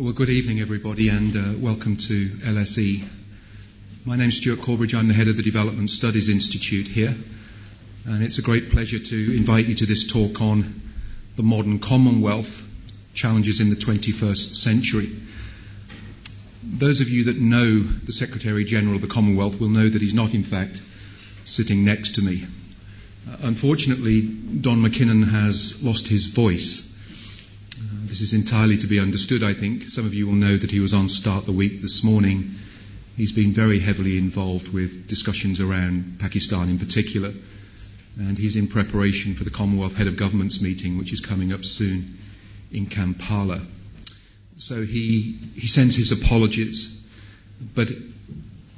Well, good evening, everybody, and uh, welcome to LSE. My name is Stuart Corbridge. I'm the head of the Development Studies Institute here, and it's a great pleasure to invite you to this talk on the modern Commonwealth challenges in the 21st century. Those of you that know the Secretary General of the Commonwealth will know that he's not, in fact, sitting next to me. Uh, unfortunately, Don McKinnon has lost his voice this is entirely to be understood, I think. Some of you will know that he was on Start the Week this morning. He's been very heavily involved with discussions around Pakistan in particular, and he's in preparation for the Commonwealth Head of Governments meeting, which is coming up soon in Kampala. So he, he sends his apologies, but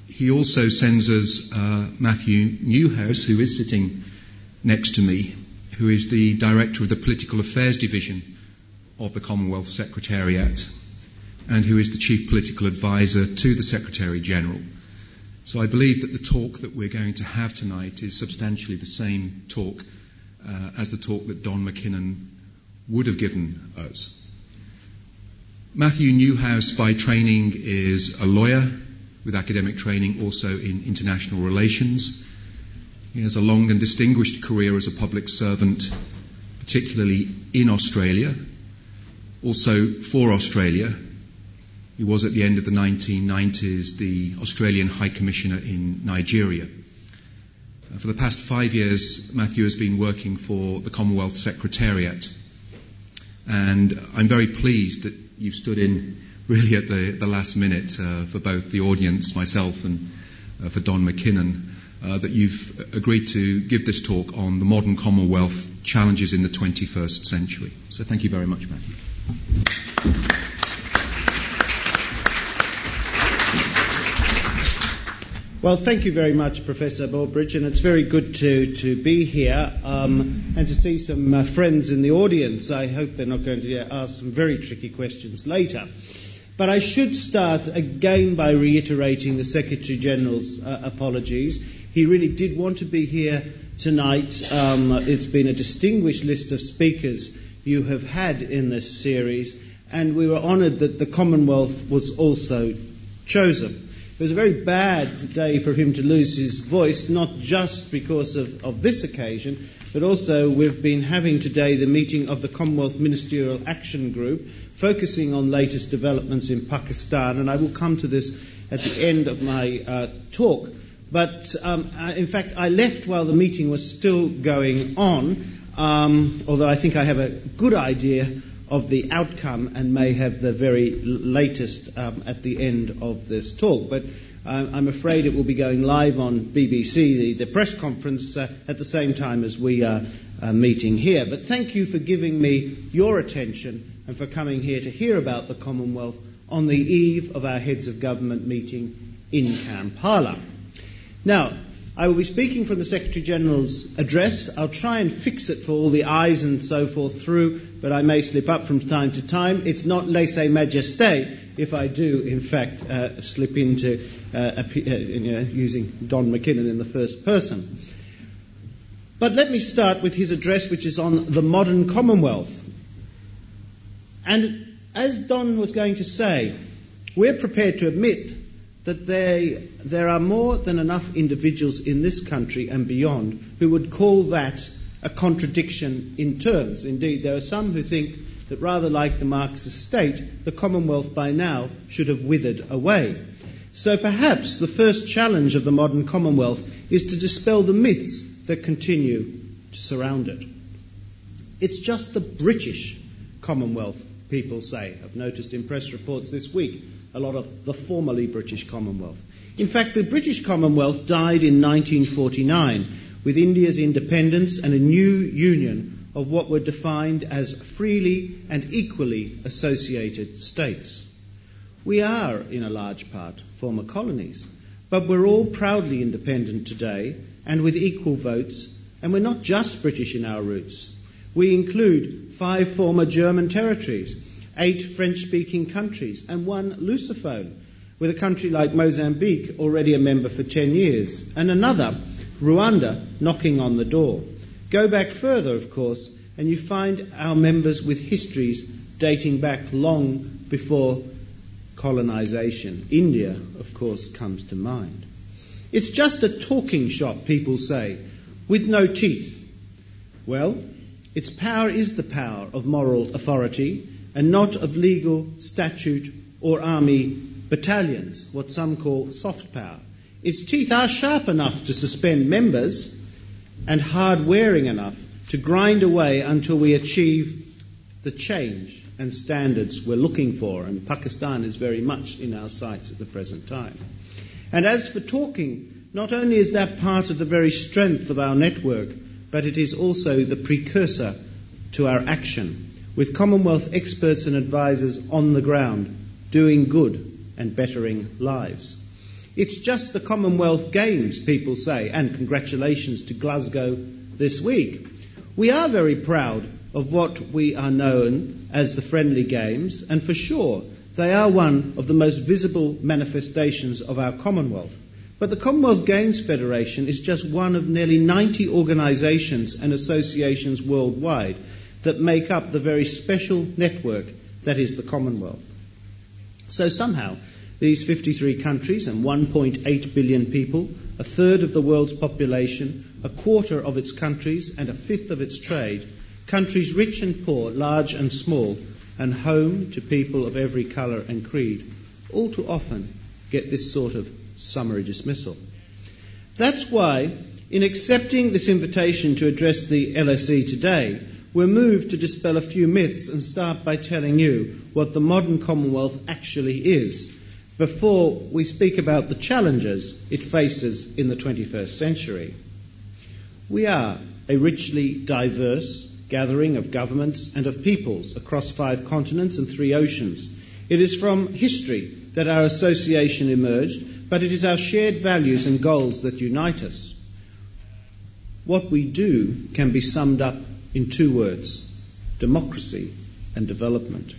he also sends us uh, Matthew Neuhaus, who is sitting next to me, who is the Director of the Political Affairs Division of the Commonwealth Secretariat and who is the Chief Political Advisor to the Secretary General. So I believe that the talk that we're going to have tonight is substantially the same talk uh, as the talk that Don McKinnon would have given us. Matthew Neuhaus, by training, is a lawyer with academic training also in international relations. He has a long and distinguished career as a public servant, particularly in Australia, also for Australia. He was at the end of the 1990s the Australian High Commissioner in Nigeria. Uh, for the past five years, Matthew has been working for the Commonwealth Secretariat. And I'm very pleased that you've stood in really at the, the last minute uh, for both the audience, myself, and uh, for Don McKinnon, uh, that you've agreed to give this talk on the modern Commonwealth challenges in the 21st century. So thank you very much, Matthew. Well, thank you very much, Professor Baldridge, and it's very good to, to be here um, and to see some uh, friends in the audience. I hope they're not going to ask some very tricky questions later. But I should start again by reiterating the Secretary General's uh, apologies. He really did want to be here tonight. Um, it's been a distinguished list of speakers you have had in this series, and we were honoured that the Commonwealth was also chosen. It was a very bad day for him to lose his voice, not just because of, of this occasion, but also we've been having today the meeting of the Commonwealth Ministerial Action Group, focusing on latest developments in Pakistan, and I will come to this at the end of my uh, talk. But um, I, in fact, I left while the meeting was still going on, um, although I think I have a good idea of the outcome and may have the very latest um, at the end of this talk. But uh, I'm afraid it will be going live on BBC, the, the press conference, uh, at the same time as we are uh, meeting here. But thank you for giving me your attention and for coming here to hear about the Commonwealth on the eve of our heads of government meeting in Kampala. Now, I will be speaking from the Secretary General's address. I'll try and fix it for all the I's and so forth through, but I may slip up from time to time. It's not lese majesté if I do, in fact, uh, slip into uh, uh, you know, using Don McKinnon in the first person. But let me start with his address, which is on the modern Commonwealth. And as Don was going to say, we're prepared to admit that they, there are more than enough individuals in this country and beyond who would call that a contradiction in terms. Indeed, there are some who think that rather like the Marxist state, the Commonwealth by now should have withered away. So perhaps the first challenge of the modern Commonwealth is to dispel the myths that continue to surround it. It's just the British Commonwealth, people say. I've noticed in press reports this week a lot of the formerly British Commonwealth. In fact, the British Commonwealth died in 1949 with India's independence and a new union of what were defined as freely and equally associated states. We are, in a large part, former colonies, but we're all proudly independent today and with equal votes, and we're not just British in our roots. We include five former German territories eight French speaking countries, and one Lusophone, with a country like Mozambique already a member for 10 years, and another, Rwanda, knocking on the door. Go back further, of course, and you find our members with histories dating back long before colonization. India, of course, comes to mind. It's just a talking shop, people say, with no teeth. Well, its power is the power of moral authority and not of legal statute or army battalions, what some call soft power. Its teeth are sharp enough to suspend members and hard wearing enough to grind away until we achieve the change and standards we're looking for. And Pakistan is very much in our sights at the present time. And as for talking, not only is that part of the very strength of our network, but it is also the precursor to our action, with Commonwealth experts and advisors on the ground doing good and bettering lives. It's just the Commonwealth Games, people say, and congratulations to Glasgow this week. We are very proud of what we are known as the Friendly Games, and for sure, they are one of the most visible manifestations of our Commonwealth. But the Commonwealth Games Federation is just one of nearly 90 organisations and associations worldwide that make up the very special network that is the Commonwealth. So somehow, these 53 countries and 1.8 billion people, a third of the world's population, a quarter of its countries, and a fifth of its trade, countries rich and poor, large and small, and home to people of every colour and creed, all too often get this sort of summary dismissal. That's why, in accepting this invitation to address the LSE today, we're moved to dispel a few myths and start by telling you what the modern Commonwealth actually is before we speak about the challenges it faces in the 21st century. We are a richly diverse gathering of governments and of peoples across five continents and three oceans. It is from history that our association emerged but it is our shared values and goals that unite us. What we do can be summed up in two words democracy and development.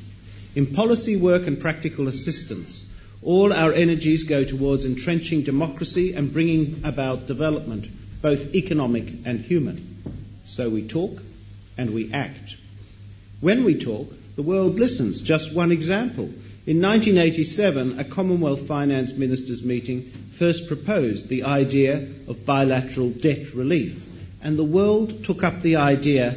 In policy work and practical assistance, all our energies go towards entrenching democracy and bringing about development, both economic and human. So we talk and we act. When we talk, the world listens. Just one example. In 1987, a Commonwealth Finance Ministers meeting first proposed the idea of bilateral debt relief, and the world took up the idea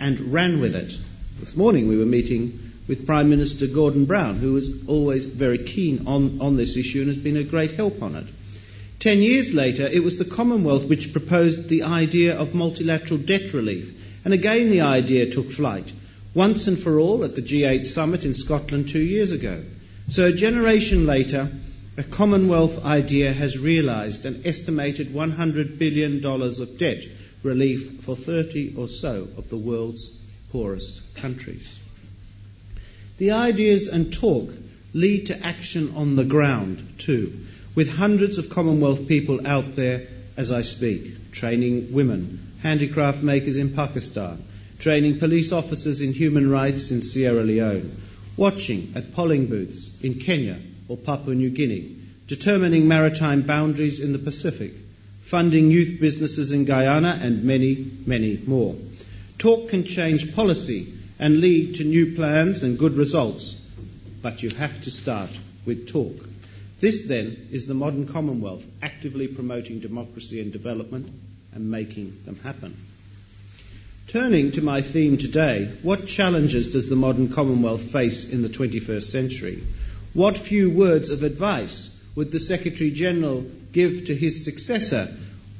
and ran with it. This morning we were meeting with Prime Minister Gordon Brown, who was always very keen on, on this issue and has been a great help on it. Ten years later, it was the Commonwealth which proposed the idea of multilateral debt relief, and again the idea took flight once and for all at the G8 summit in Scotland two years ago. So a generation later, a Commonwealth idea has realised an estimated $100 billion of debt relief for 30 or so of the world's poorest countries. The ideas and talk lead to action on the ground too, with hundreds of Commonwealth people out there as I speak, training women, handicraft makers in Pakistan, training police officers in human rights in Sierra Leone, watching at polling booths in Kenya or Papua New Guinea, determining maritime boundaries in the Pacific, funding youth businesses in Guyana, and many, many more. Talk can change policy and lead to new plans and good results, but you have to start with talk. This, then, is the modern Commonwealth actively promoting democracy and development and making them happen. Turning to my theme today, what challenges does the modern Commonwealth face in the 21st century? What few words of advice would the Secretary General give to his successor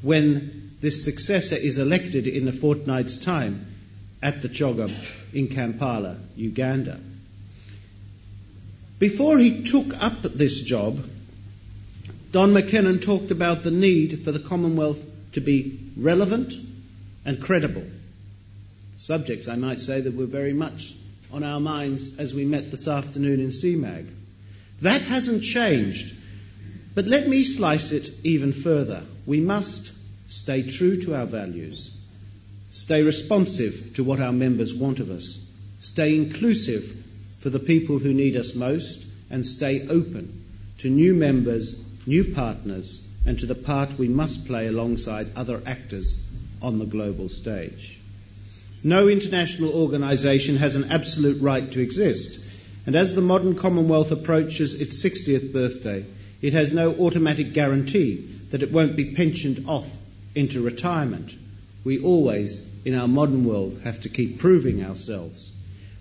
when this successor is elected in a fortnight's time at the CHOGM in Kampala, Uganda? Before he took up this job, Don McKinnon talked about the need for the Commonwealth to be relevant and credible subjects, I might say, that were very much on our minds as we met this afternoon in CMAG. That hasn't changed. But let me slice it even further. We must stay true to our values, stay responsive to what our members want of us, stay inclusive for the people who need us most, and stay open to new members, new partners, and to the part we must play alongside other actors on the global stage. No international organisation has an absolute right to exist, And as the modern Commonwealth approaches its 60th birthday, it has no automatic guarantee that it won't be pensioned off into retirement. We always, in our modern world, have to keep proving ourselves.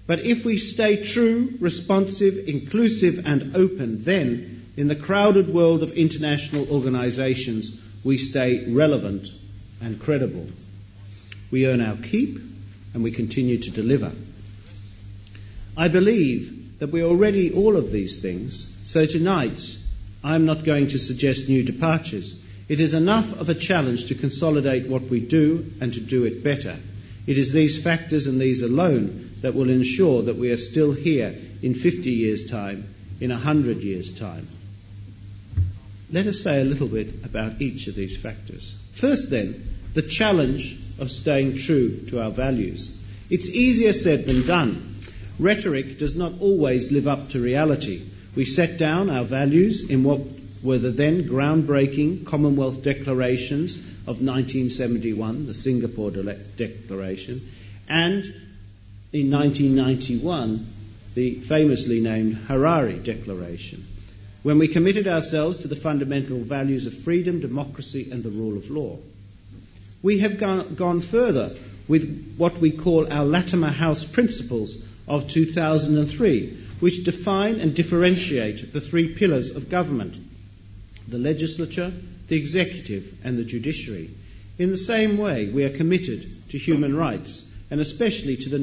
But if we stay true, responsive, inclusive, and open, then, in the crowded world of international organizations, we stay relevant and credible. We earn our keep and we continue to deliver. I believe that we're already all of these things, so tonight I'm not going to suggest new departures. It is enough of a challenge to consolidate what we do and to do it better. It is these factors and these alone that will ensure that we are still here in 50 years' time, in 100 years' time. Let us say a little bit about each of these factors. First, then, the challenge of staying true to our values. It's easier said than done. Rhetoric does not always live up to reality. We set down our values in what were the then groundbreaking Commonwealth declarations of 1971, the Singapore De- Declaration, and in 1991, the famously named Harare Declaration, when we committed ourselves to the fundamental values of freedom, democracy, and the rule of law. We have gone, gone further with what we call our Latimer House Principles of 2003, which define and differentiate the three pillars of government the legislature, the executive, and the judiciary. In the same way, we are committed to human rights, and especially to the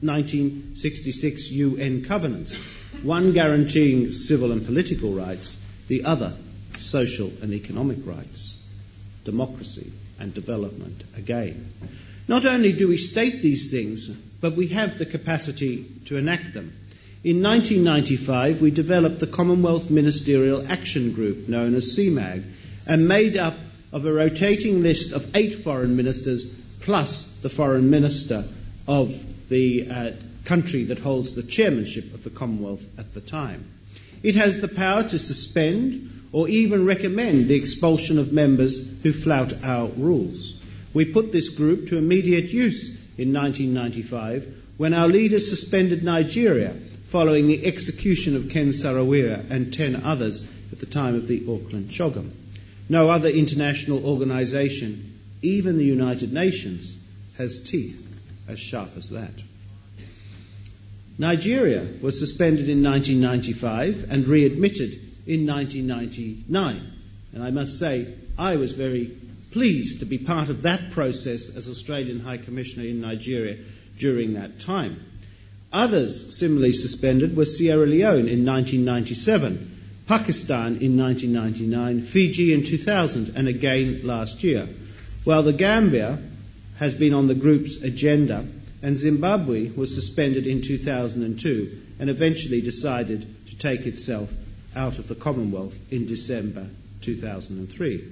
1966 UN covenants, one guaranteeing civil and political rights, the other social and economic rights, democracy and development again. Not only do we state these things, but we have the capacity to enact them. In 1995, we developed the Commonwealth Ministerial Action Group, known as CMAG, and made up of a rotating list of eight foreign ministers plus the foreign minister of the uh, country that holds the chairmanship of the Commonwealth at the time. It has the power to suspend or even recommend the expulsion of members who flout our rules. We put this group to immediate use in 1995 when our leaders suspended Nigeria following the execution of Ken Saro-Wiwa and 10 others at the time of the Auckland CHOGM. No other international organization, even the United Nations, has teeth as sharp as that. Nigeria was suspended in 1995 and readmitted in 1999. And I must say, I was very pleased to be part of that process as Australian High Commissioner in Nigeria during that time. Others similarly suspended were Sierra Leone in 1997, Pakistan in 1999, Fiji in 2000, and again last year, while the Gambia has been on the group's agenda, and Zimbabwe was suspended in 2002 and eventually decided to take itself out of the Commonwealth in December 2003.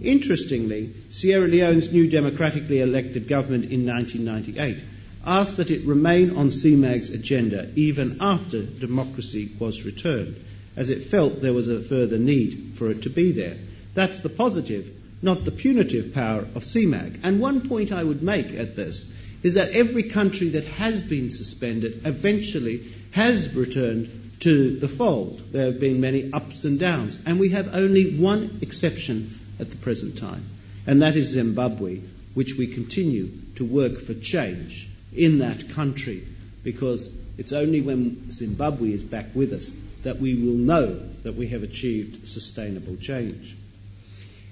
Interestingly, Sierra Leone's new democratically elected government in 1998 asked that it remain on CMAG's agenda even after democracy was returned, as it felt there was a further need for it to be there. That's the positive, not the punitive power of CMAG. And one point I would make at this is that every country that has been suspended eventually has returned to the fold. There have been many ups and downs, and we have only one exception at the present time, and that is Zimbabwe, which we continue to work for change in that country because it's only when Zimbabwe is back with us that we will know that we have achieved sustainable change.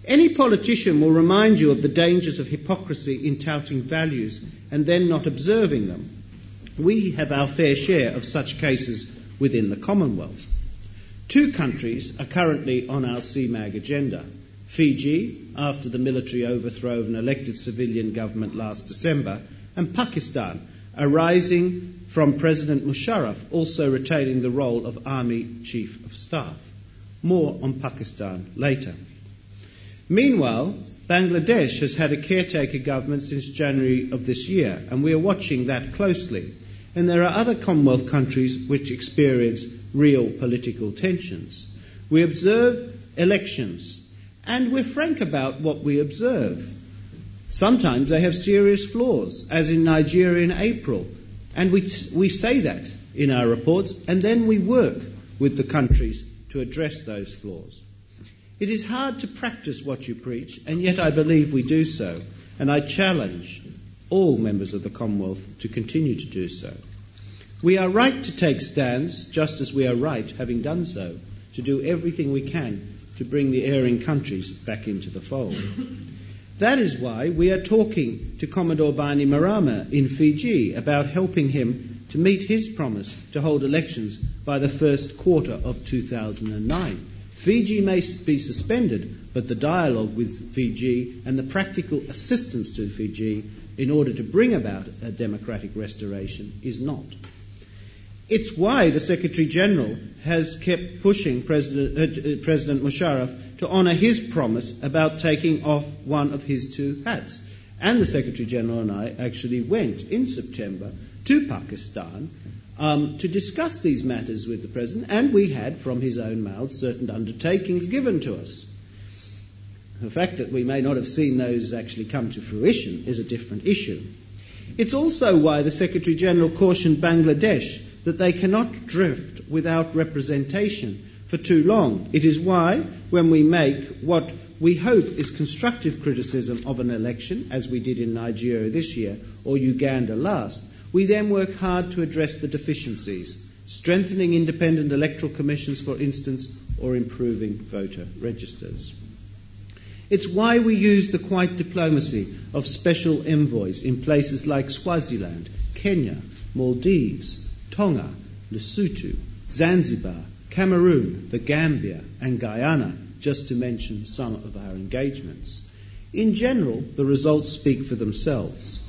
Any politician will remind you of the dangers of hypocrisy in touting values and then not observing them. We have our fair share of such cases within the Commonwealth. Two countries are currently on our CMAG agenda. Fiji, after the military overthrow of an elected civilian government last December, and Pakistan, arising from President Musharraf also retaining the role of Army Chief of Staff. More on Pakistan later. Meanwhile, Bangladesh has had a caretaker government since January of this year, and we are watching that closely. And there are other Commonwealth countries which experience real political tensions. We observe elections, and we're frank about what we observe. Sometimes they have serious flaws, as in Nigeria in April, and we, we say that. in our reports, and then we work with the countries to address those flaws. It is hard to practice what you preach, and yet I believe we do so, and I challenge all members of the Commonwealth to continue to do so. We are right to take stands, just as we are right, having done so, to do everything we can to bring the erring countries back into the fold. That is why we are talking to Commodore Bainimarama in Fiji about helping him to meet his promise to hold elections by the first quarter of 2009. Fiji may be suspended, but the dialogue with Fiji and the practical assistance to Fiji in order to bring about a democratic restoration is not. It's why the Secretary General has kept pushing President, uh, uh, President Musharraf to honour his promise about taking off one of his two hats. And the Secretary General and I actually went in September to Pakistan um, to discuss these matters with the President, and we had, from his own mouth, certain undertakings given to us. The fact that we may not have seen those actually come to fruition is a different issue. It's also why the Secretary General cautioned Bangladesh that they cannot drift without representation for too long. It is why, when we make what we hope is constructive criticism of an election, as we did in Nigeria this year or Uganda last, we then work hard to address the deficiencies, strengthening independent electoral commissions, for instance, or improving voter registers. It's why we use the quiet diplomacy of special envoys in places like Swaziland, Kenya, Maldives, Tonga, Lesotho, Zanzibar, Cameroon, the Gambia, and Guyana, just to mention some of our engagements. In general, the results speak for themselves.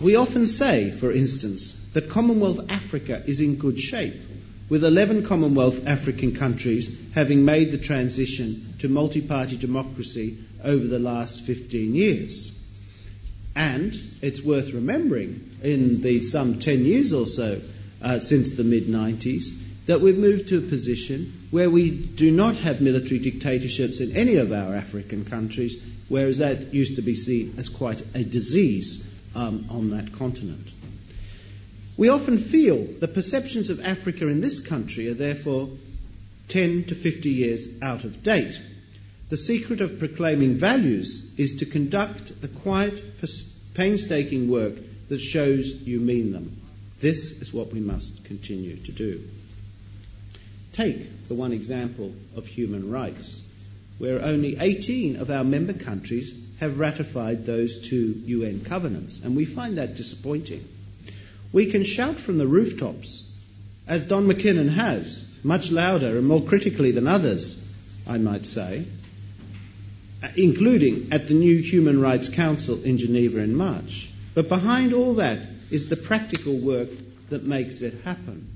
We often say, for instance, that Commonwealth Africa is in good shape, with 11 Commonwealth African countries having made the transition to multi party democracy over the last 15 years. And it's worth remembering in the some 10 years or so uh, since the mid 90s that we've moved to a position where we do not have military dictatorships in any of our African countries, whereas that used to be seen as quite a disease um, on that continent. We often feel the perceptions of Africa in this country are therefore 10 to 50 years out of date. The secret of proclaiming values is to conduct the quiet, painstaking work that shows you mean them. This is what we must continue to do. Take the one example of human rights, where only 18 of our member countries have ratified those two UN covenants, and we find that disappointing. We can shout from the rooftops, as Don McKinnon has, much louder and more critically than others, I might say, Uh, including at the new Human Rights Council in Geneva in March. But behind all that is the practical work that makes it happen.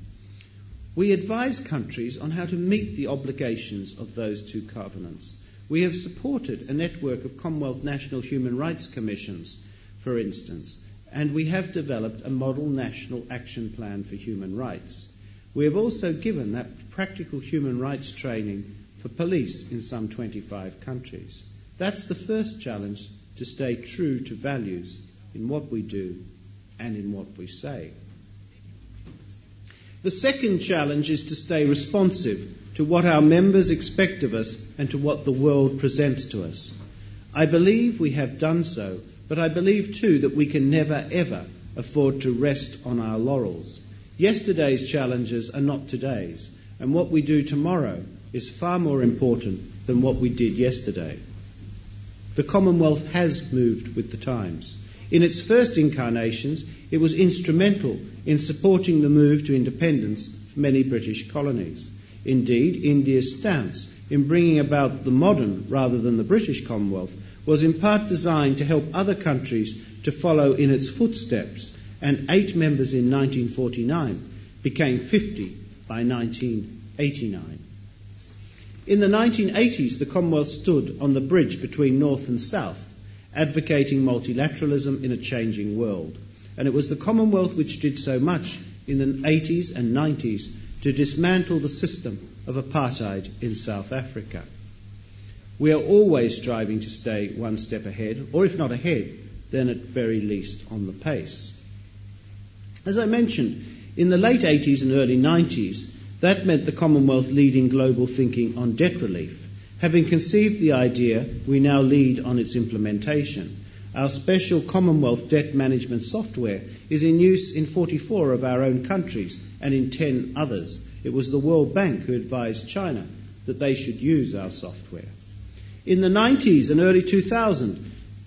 We advise countries on how to meet the obligations of those two covenants. We have supported a network of Commonwealth National Human Rights Commissions, for instance, and we have developed a model national action plan for human rights. We have also given that practical human rights training for police in some 25 countries. That's the first challenge to stay true to values in what we do and in what we say. The second challenge is to stay responsive to what our members expect of us and to what the world presents to us. I believe we have done so, but I believe too that we can never ever afford to rest on our laurels. Yesterday's challenges are not today's, and what we do tomorrow is far more important than what we did yesterday. The Commonwealth has moved with the times. In its first incarnations, it was instrumental in supporting the move to independence for many British colonies. Indeed, India's stance in bringing about the modern rather than the British Commonwealth was in part designed to help other countries to follow in its footsteps, and eight members in 1949 became 50 by 1989. In the 1980s, the Commonwealth stood on the bridge between North and South, advocating multilateralism in a changing world. And it was the Commonwealth which did so much in the 80s and 90s to dismantle the system of apartheid in South Africa. We are always striving to stay one step ahead, or if not ahead, then at very least on the pace. As I mentioned, In the late 80s and early 90s, that meant the Commonwealth leading global thinking on debt relief. Having conceived the idea, we now lead on its implementation. Our special Commonwealth debt management software is in use in 44 of our own countries and in 10 others. It was the World Bank who advised China that they should use our software. In the 90s and early 2000s,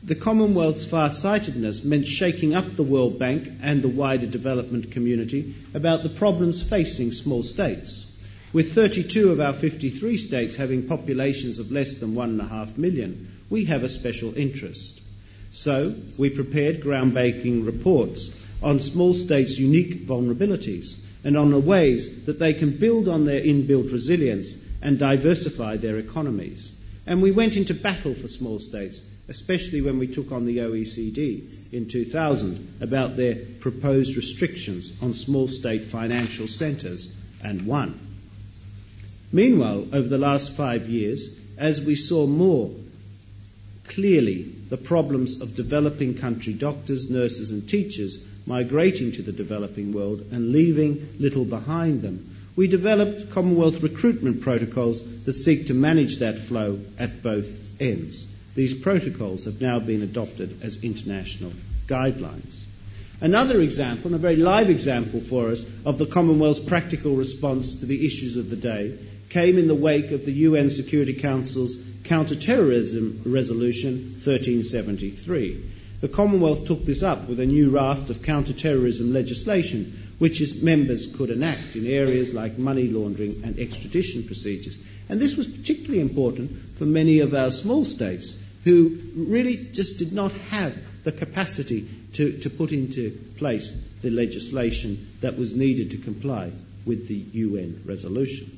the Commonwealth's far-sightedness meant shaking up the World Bank and the wider development community about the problems facing small states. With 32 of our 53 states having populations of less than 1.5 million, we have a special interest. So, we prepared groundbreaking reports on small states' unique vulnerabilities and on the ways that they can build on their inbuilt resilience and diversify their economies. And we went into battle for small states especially when we took on the OECD in 2000 about their proposed restrictions on small state financial centres and won. Meanwhile, over the last five years, as we saw more clearly the problems of developing country doctors, nurses, and teachers migrating to the developing world and leaving little behind them, we developed Commonwealth recruitment protocols that seek to manage that flow at both ends. These protocols have now been adopted as international guidelines. Another example, and a very live example for us, of the Commonwealth's practical response to the issues of the day came in the wake of the UN Security Council's Counterterrorism Resolution 1373. The Commonwealth took this up with a new raft of counter-terrorism legislation, which its members could enact in areas like money laundering and extradition procedures. And this was particularly important for many of our small states who really just did not have the capacity to, to put into place the legislation that was needed to comply with the UN resolution.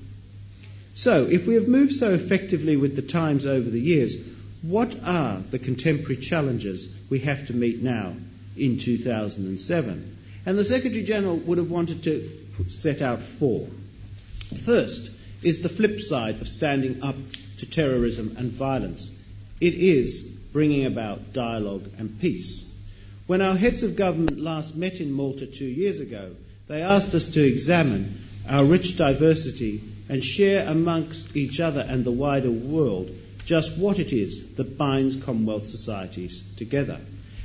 So, if we have moved so effectively with the times over the years, what are the contemporary challenges we have to meet now in 2007? And the Secretary General would have wanted to set out four. First is the flip side of standing up to terrorism and violence it is bringing about dialogue and peace. When our heads of government last met in Malta two years ago, they asked us to examine our rich diversity and share amongst each other and the wider world just what it is that binds Commonwealth societies together.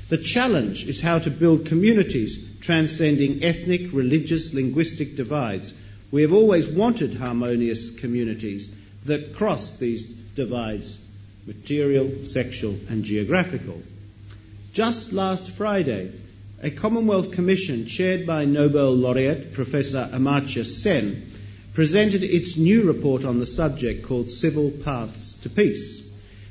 The challenge is how to build communities transcending ethnic, religious, linguistic divides. We have always wanted harmonious communities that cross these divides material, sexual, and geographical. Just last Friday, a Commonwealth Commission chaired by Nobel laureate Professor Amartya Sen presented its new report on the subject called Civil Paths to Peace.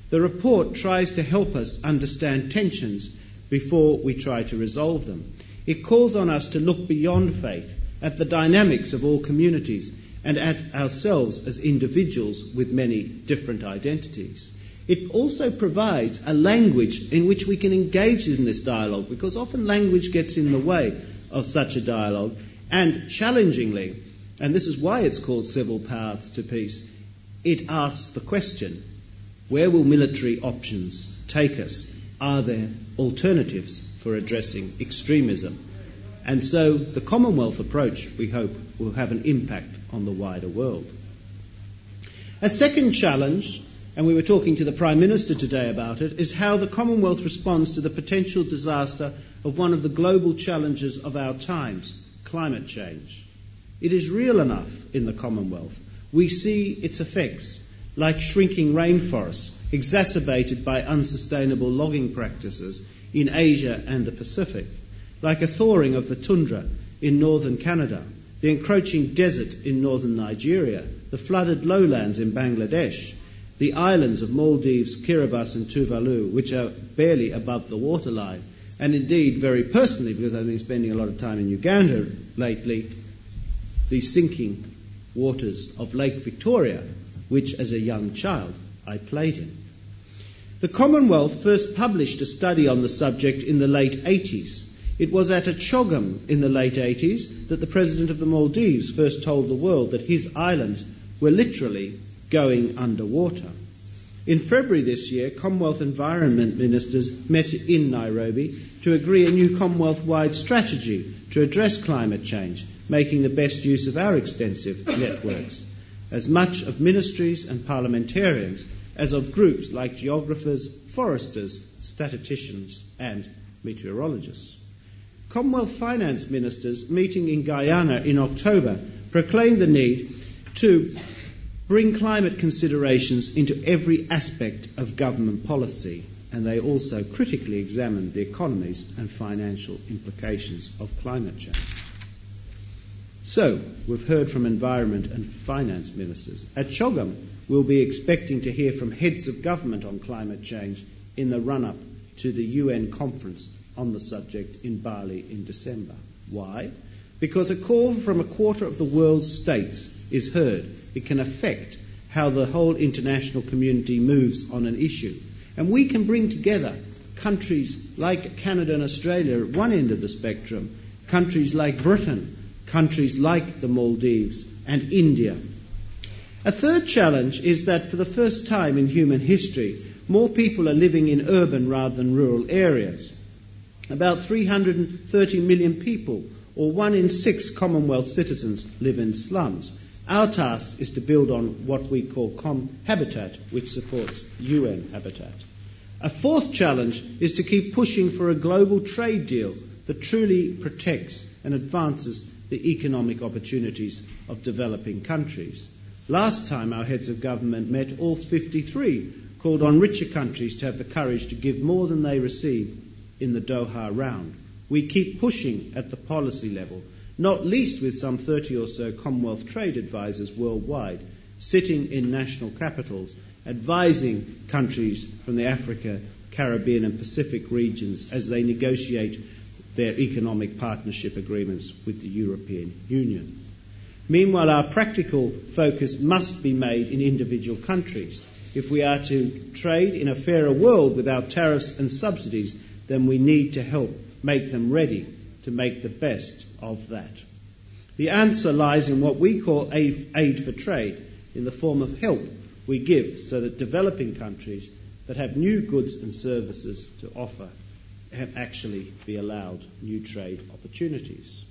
The report tries to help us understand tensions before we try to resolve them. It calls on us to look beyond faith at the dynamics of all communities and at ourselves as individuals with many different identities. It also provides a language in which we can engage in this dialogue because often language gets in the way of such a dialogue. And challengingly, and this is why it's called Civil Paths to Peace, it asks the question where will military options take us? Are there alternatives for addressing extremism? And so the Commonwealth approach, we hope, will have an impact on the wider world. A second challenge and we were talking to the Prime Minister today about it, is how the Commonwealth responds to the potential disaster of one of the global challenges of our times climate change. It is real enough in the Commonwealth. We see its effects, like shrinking rainforests, exacerbated by unsustainable logging practices in Asia and the Pacific, like a thawing of the tundra in northern Canada, the encroaching desert in northern Nigeria, the flooded lowlands in Bangladesh, the islands of Maldives, Kiribati, and Tuvalu, which are barely above the waterline. And indeed, very personally, because I've been spending a lot of time in Uganda lately, the sinking waters of Lake Victoria, which as a young child I played in. The Commonwealth first published a study on the subject in the late 80s. It was at a CHOGM in the late 80s that the President of the Maldives first told the world that his islands were literally going underwater. In February this year, Commonwealth Environment Ministers met in Nairobi to agree a new Commonwealth wide strategy to address climate change making the best use of our extensive networks, as much of ministries and parliamentarians as of groups like geographers, foresters, statisticians, and meteorologists. Commonwealth finance ministers meeting in Guyana in October proclaimed the need to bring climate considerations into every aspect of government policy, and they also critically examined the economies and financial implications of climate change. So, we've heard from environment and finance ministers. At CHOGM, we'll be expecting to hear from heads of government on climate change in the run up to the UN conference on the subject in Bali in December. Why? Because a call from a quarter of the world's states is heard. It can affect how the whole international community moves on an issue. And we can bring together countries like Canada and Australia at one end of the spectrum, countries like Britain, countries like the Maldives and India. A third challenge is that for the first time in human history, more people are living in urban rather than rural areas. About 330 million people, or one in six Commonwealth citizens, live in slums. Our task is to build on what we call Com Habitat, which supports UN Habitat. A fourth challenge is to keep pushing for a global trade deal that truly protects and advances the economic opportunities of developing countries. Last time our heads of government met, all 53 called on richer countries to have the courage to give more than they receive in the Doha round. We keep pushing at the policy level not least with some 30 or so Commonwealth trade advisors worldwide sitting in national capitals advising countries from the Africa, Caribbean, and Pacific regions as they negotiate their economic partnership agreements with the European Union. Meanwhile, our practical focus must be made in individual countries. If we are to trade in a fairer world without tariffs and subsidies, then we need to help make them ready to make the best of that. The answer lies in what we call aid for trade, in the form of help we give so that developing countries that have new goods and services to offer actually be allowed new trade opportunities.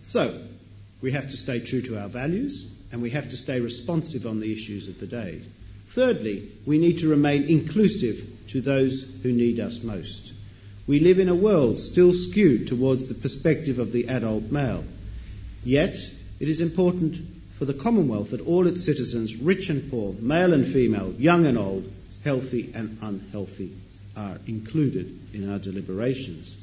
So, we have to stay true to our values and we have to stay responsive on the issues of the day. Thirdly, we need to remain inclusive to those who need us most. We live in a world still skewed towards the perspective of the adult male. Yet, it is important for the Commonwealth that all its citizens, rich and poor, male and female, young and old, healthy and unhealthy, are included in our deliberations.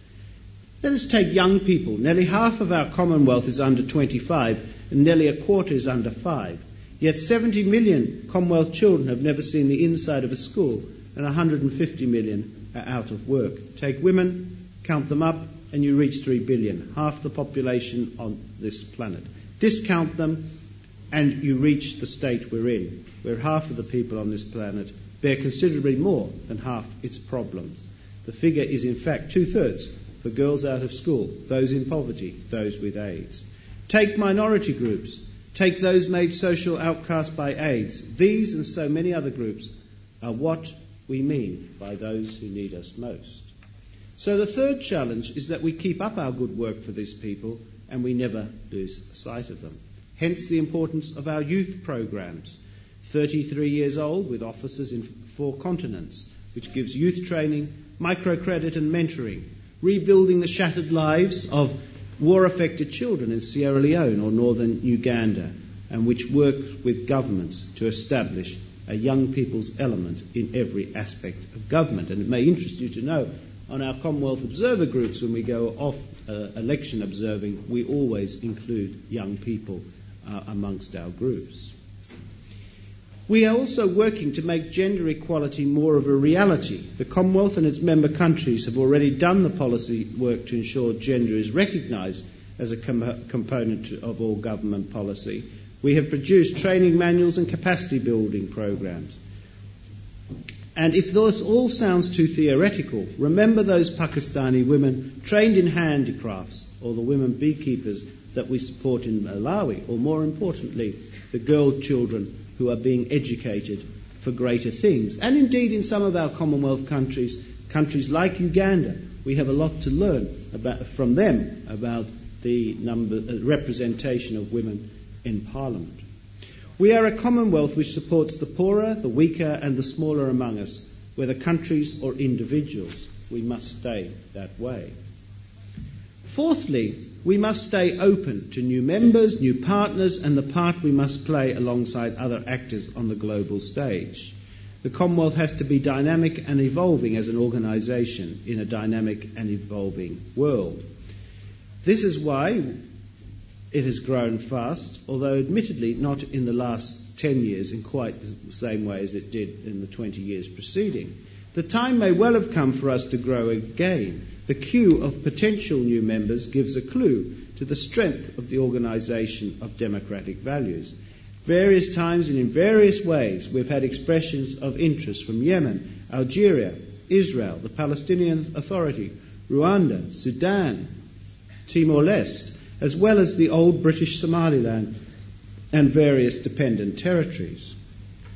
Let us take young people. Nearly half of our Commonwealth is under 25, and nearly a quarter is under 5. Yet 70 million Commonwealth children have never seen the inside of a school, and 150 million are out of work. Take women, count them up, and you reach 3 billion, half the population on this planet. Discount them, and you reach the state we're in, where half of the people on this planet bear considerably more than half its problems. The figure is, in fact, two thirds for girls out of school, those in poverty, those with AIDS. Take minority groups. Take those made social outcasts by AIDS. These and so many other groups are what we mean by those who need us most. So the third challenge is that we keep up our good work for these people and we never lose sight of them. Hence the importance of our youth programs. 33 years old with offices in four continents, which gives youth training, microcredit and mentoring, rebuilding the shattered lives of war affected children in Sierra Leone or northern Uganda, and which works with governments to establish a young people's element in every aspect of government. And it may interest you to know on our Commonwealth Observer groups, when we go off uh, election observing, we always include young people uh, amongst our groups. We are also working to make gender equality more of a reality. The Commonwealth and its member countries have already done the policy work to ensure gender is recognised as a com- component of all government policy. We have produced training manuals and capacity building programs. And if this all sounds too theoretical, remember those Pakistani women trained in handicrafts or the women beekeepers that we support in Malawi, or more importantly, the girl children who are being educated for greater things. And indeed, in some of our Commonwealth countries, countries like Uganda, We have a lot to learn about, from them about the number, uh, representation of women in Parliament. We are a commonwealth which supports the poorer, the weaker, and the smaller among us, whether countries or individuals. We must stay that way. Fourthly, we must stay open to new members, new partners, and the part we must play alongside other actors on the global stage. The Commonwealth has to be dynamic and evolving as an organisation in a dynamic and evolving world. This is why it has grown fast, although admittedly not in the last 10 years in quite the same way as it did in the 20 years preceding. The time may well have come for us to grow again. The queue of potential new members gives a clue to the strength of the organisation of democratic values. Various times and in various ways, we've had expressions of interest from Yemen, Algeria, Israel, the Palestinian Authority, Rwanda, Sudan, Timor Leste, as well as the old British Somaliland and various dependent territories.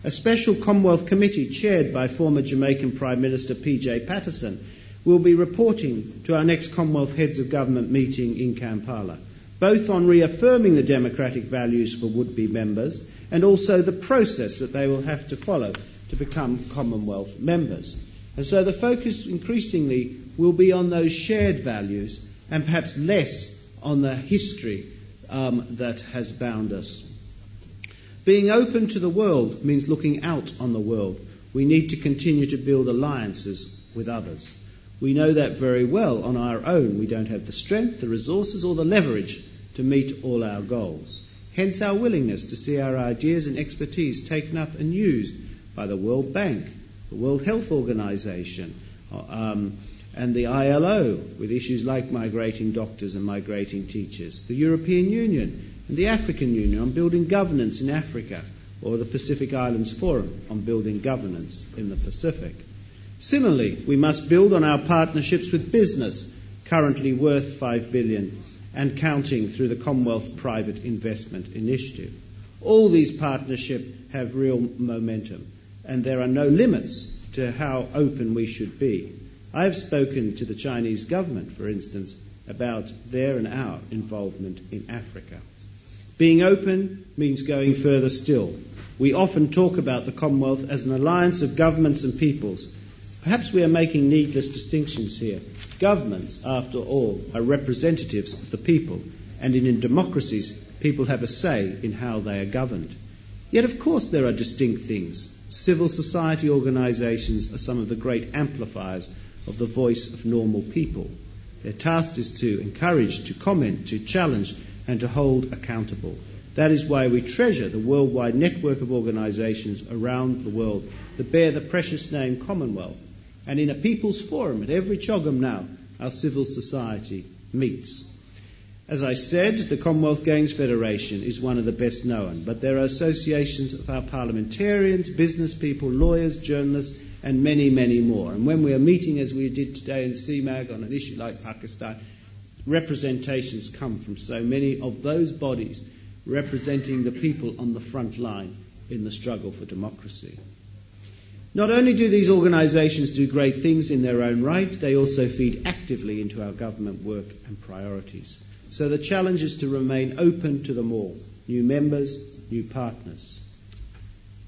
A special Commonwealth committee chaired by former Jamaican Prime Minister P.J. Patterson will be reporting to our next Commonwealth Heads of Government meeting in Kampala both on reaffirming the democratic values for would be members and also the process that they will have to follow to become Commonwealth members. And so the focus increasingly will be on those shared values and perhaps less on the history um, that has bound us. Being open to the world means looking out on the world. We need to continue to build alliances with others. We know that very well on our own. We don't have the strength, the resources, or the leverage to meet all our goals. Hence our willingness to see our ideas and expertise taken up and used by the World Bank, the World Health Organization, um, and the ILO with issues like migrating doctors and migrating teachers, the European Union and the African Union on building governance in Africa, or the Pacific Islands Forum on building governance in the Pacific. Similarly, we must build on our partnerships with business, currently worth 5 billion and counting through the Commonwealth Private Investment Initiative. All these partnerships have real momentum, and there are no limits to how open we should be. I have spoken to the Chinese government, for instance, about their and our involvement in Africa. Being open means going further still. We often talk about the Commonwealth as an alliance of governments and peoples. Perhaps we are making needless distinctions here. Governments, after all, are representatives of the people, and in democracies, people have a say in how they are governed. Yet, of course, there are distinct things. Civil society organisations are some of the great amplifiers of the voice of normal people. Their task is to encourage, to comment, to challenge, and to hold accountable. That is why we treasure the worldwide network of organisations around the world that bear the precious name Commonwealth and in a people's forum at every CHOGM now, our civil society meets. As I said, the Commonwealth Games Federation is one of the best known, but there are associations of our parliamentarians, business people, lawyers, journalists, and many, many more. And when we are meeting, as we did today in CMAG on an issue like Pakistan, representations come from so many of those bodies representing the people on the front line in the struggle for democracy. Not only do these organisations do great things in their own right, they also feed actively into our government work and priorities. So the challenge is to remain open to them all new members, new partners.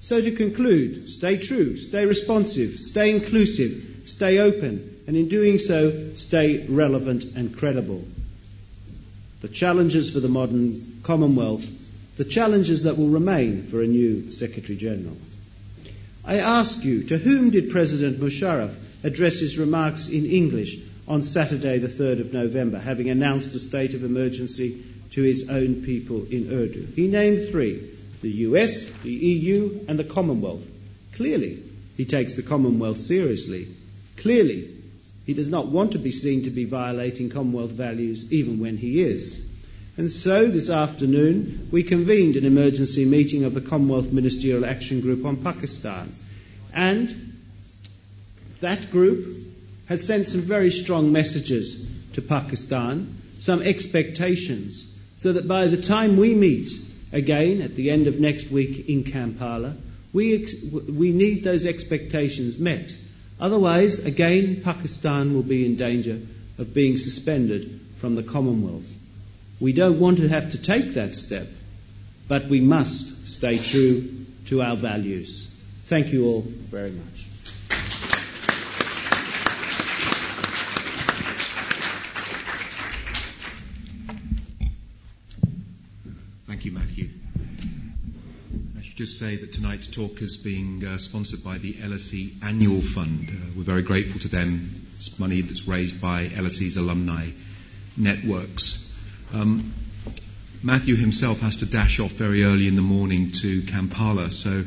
So to conclude, stay true, stay responsive, stay inclusive, stay open, and in doing so, stay relevant and credible. The challenges for the modern Commonwealth, the challenges that will remain for a new Secretary General. I ask you, to whom did President Musharraf address his remarks in English on Saturday, the 3rd of November, having announced a state of emergency to his own people in Urdu? He named three the US, the EU, and the Commonwealth. Clearly, he takes the Commonwealth seriously. Clearly, he does not want to be seen to be violating Commonwealth values, even when he is. And so, this afternoon, we convened an emergency meeting of the Commonwealth Ministerial Action Group on Pakistan. And that group has sent some very strong messages to Pakistan, some expectations, so that by the time we meet again at the end of next week in Kampala, we, ex- we need those expectations met Otherwise, again, Pakistan will be in danger of being suspended from the Commonwealth. We don't want to have to take that step, but we must stay true to our values. Thank you all very much. Thank you, Matthew. I should just say that tonight's talk is being uh, sponsored by the LSE Annual Fund. Uh, we're very grateful to them. It's money that's raised by LSE's alumni networks. Um, Matthew himself has to dash off very early in the morning to Kampala, so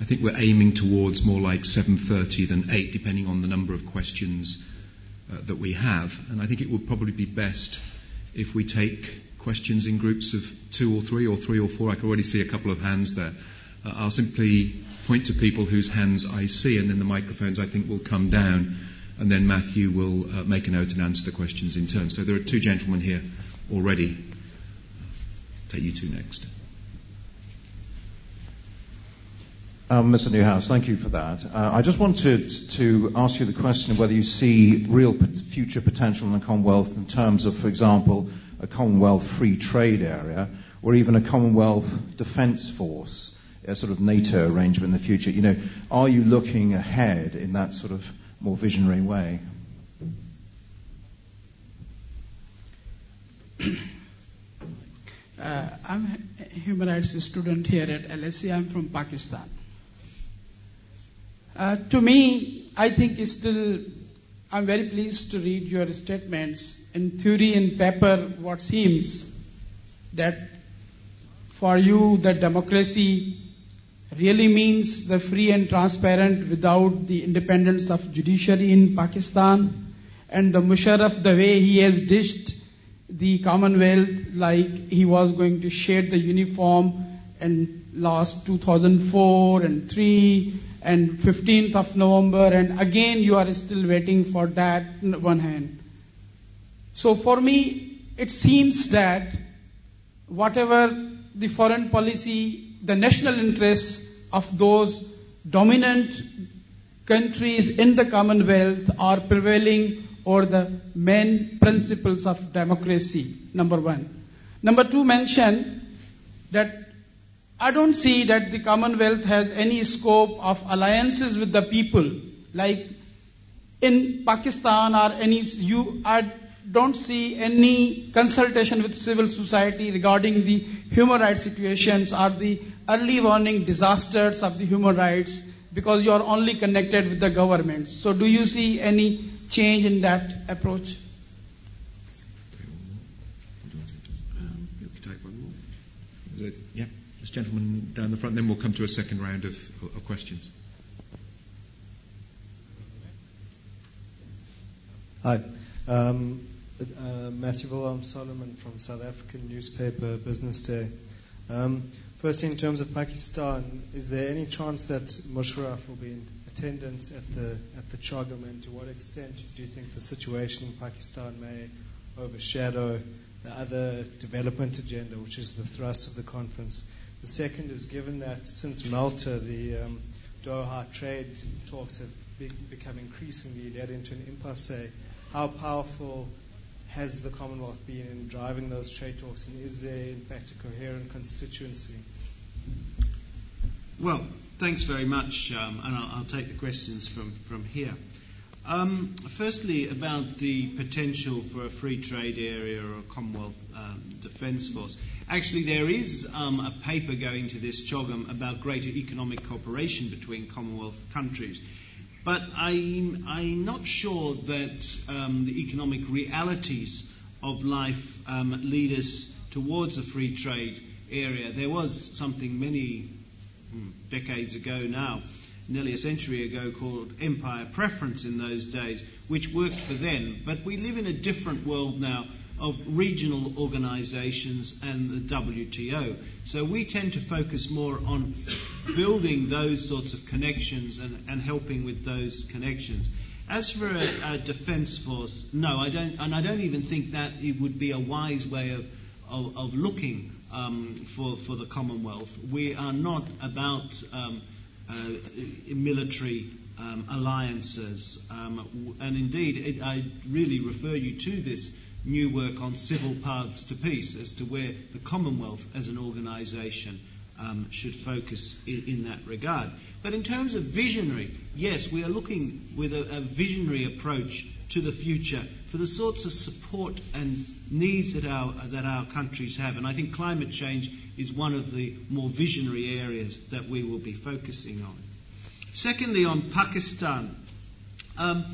I think we're aiming towards more like 7:30 than 8, depending on the number of questions uh, that we have. And I think it would probably be best if we take questions in groups of two or three, or three or four. I can already see a couple of hands there. Uh, I'll simply point to people whose hands I see, and then the microphones I think will come down, and then Matthew will uh, make a note and answer the questions in turn. So there are two gentlemen here already. Take you two next. Um, Mr. Neuhaus, thank you for that. Uh, I just wanted to ask you the question of whether you see real future potential in the Commonwealth in terms of, for example, a Commonwealth free trade area or even a Commonwealth defence force, a sort of NATO arrangement in the future. You know, are you looking ahead in that sort of more visionary way? Uh, I'm a human rights student here at LSE. I'm from Pakistan. Uh, to me, I think still, I'm very pleased to read your statements. In theory, in paper, what seems that for you, the democracy really means the free and transparent without the independence of judiciary in Pakistan. And the Musharraf, the way he has dished the Commonwealth like he was going to shed the uniform and last 2004 and 3 and 15th of November and again you are still waiting for that one hand. So for me it seems that whatever the foreign policy, the national interests of those dominant countries in the Commonwealth are prevailing or the main principles of democracy, number one. Number two, mention that I don't see that the Commonwealth has any scope of alliances with the people, like in Pakistan or any, you, I don't see any consultation with civil society regarding the human rights situations or the early warning disasters of the human rights because you are only connected with the government. So do you see any change in that approach? Yeah, this gentleman down the front, then we'll come to a second round of, of questions. Hi. Um, uh, Matthew Wilhelm Solomon from South African newspaper Business Day. Um, first, in terms of Pakistan, is there any chance that Musharraf will be in attendance at the at the CHOGM, and to what extent do you think the situation in Pakistan may overshadow the other development agenda, which is the thrust of the conference? The second is given that since Malta, the um, Doha trade talks have be- become increasingly led into an impasse, how powerful has the Commonwealth been in driving those trade talks, and is there, in fact, a coherent constituency? Well, thanks very much, um, and I'll, I'll, take the questions from, from here. Um, firstly, about the potential for a free trade area or a Commonwealth um, Defence Force. Actually, there is um, a paper going to this CHOGM about greater economic cooperation between Commonwealth countries. But I'm, I'm not sure that um, the economic realities of life um, lead us towards a free trade area. There was something many Hmm, decades ago now, nearly a century ago, called empire preference in those days, which worked for then. But we live in a different world now of regional organizations and the WTO. So we tend to focus more on building those sorts of connections and, and helping with those connections. As for a, a defence force, no, I don't, and I don't even think that it would be a wise way of, of, of looking um, for, for the Commonwealth. We are not about um, uh, military um, alliances. Um, and indeed, it, I really refer you to this new work on civil paths to peace as to where the Commonwealth as an organisation um, should focus in, in, that regard. But in terms of visionary, yes, we are looking with a, a visionary approach to the future for the sorts of support and needs that our, that our countries have. And I think climate change is one of the more visionary areas that we will be focusing on. Secondly, on Pakistan, um,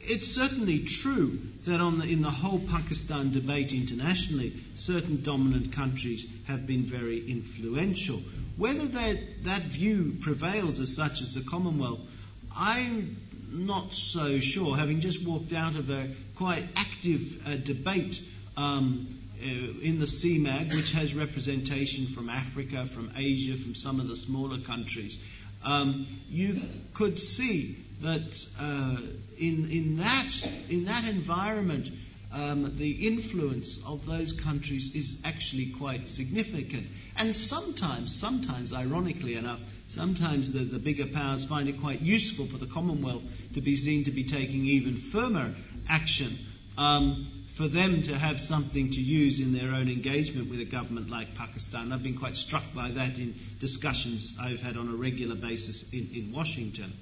it's certainly true that the, in the whole Pakistan debate internationally, certain dominant countries have been very influential. Whether that, that view prevails as such as the Commonwealth, I'm not so sure, having just walked out of a quite active uh, debate um, uh, in the CMAG, which has representation from Africa, from Asia, from some of the smaller countries. Um, you could see that uh, in, in, that, in that environment, um, the influence of those countries is actually quite significant. And sometimes, sometimes, ironically enough, sometimes the, the bigger powers find it quite useful for the Commonwealth to be seen to be taking even firmer action. Um, for them to have something to use in their own engagement with a government like Pakistan. I've been quite struck by that in discussions I've had on a regular basis in, in Washington.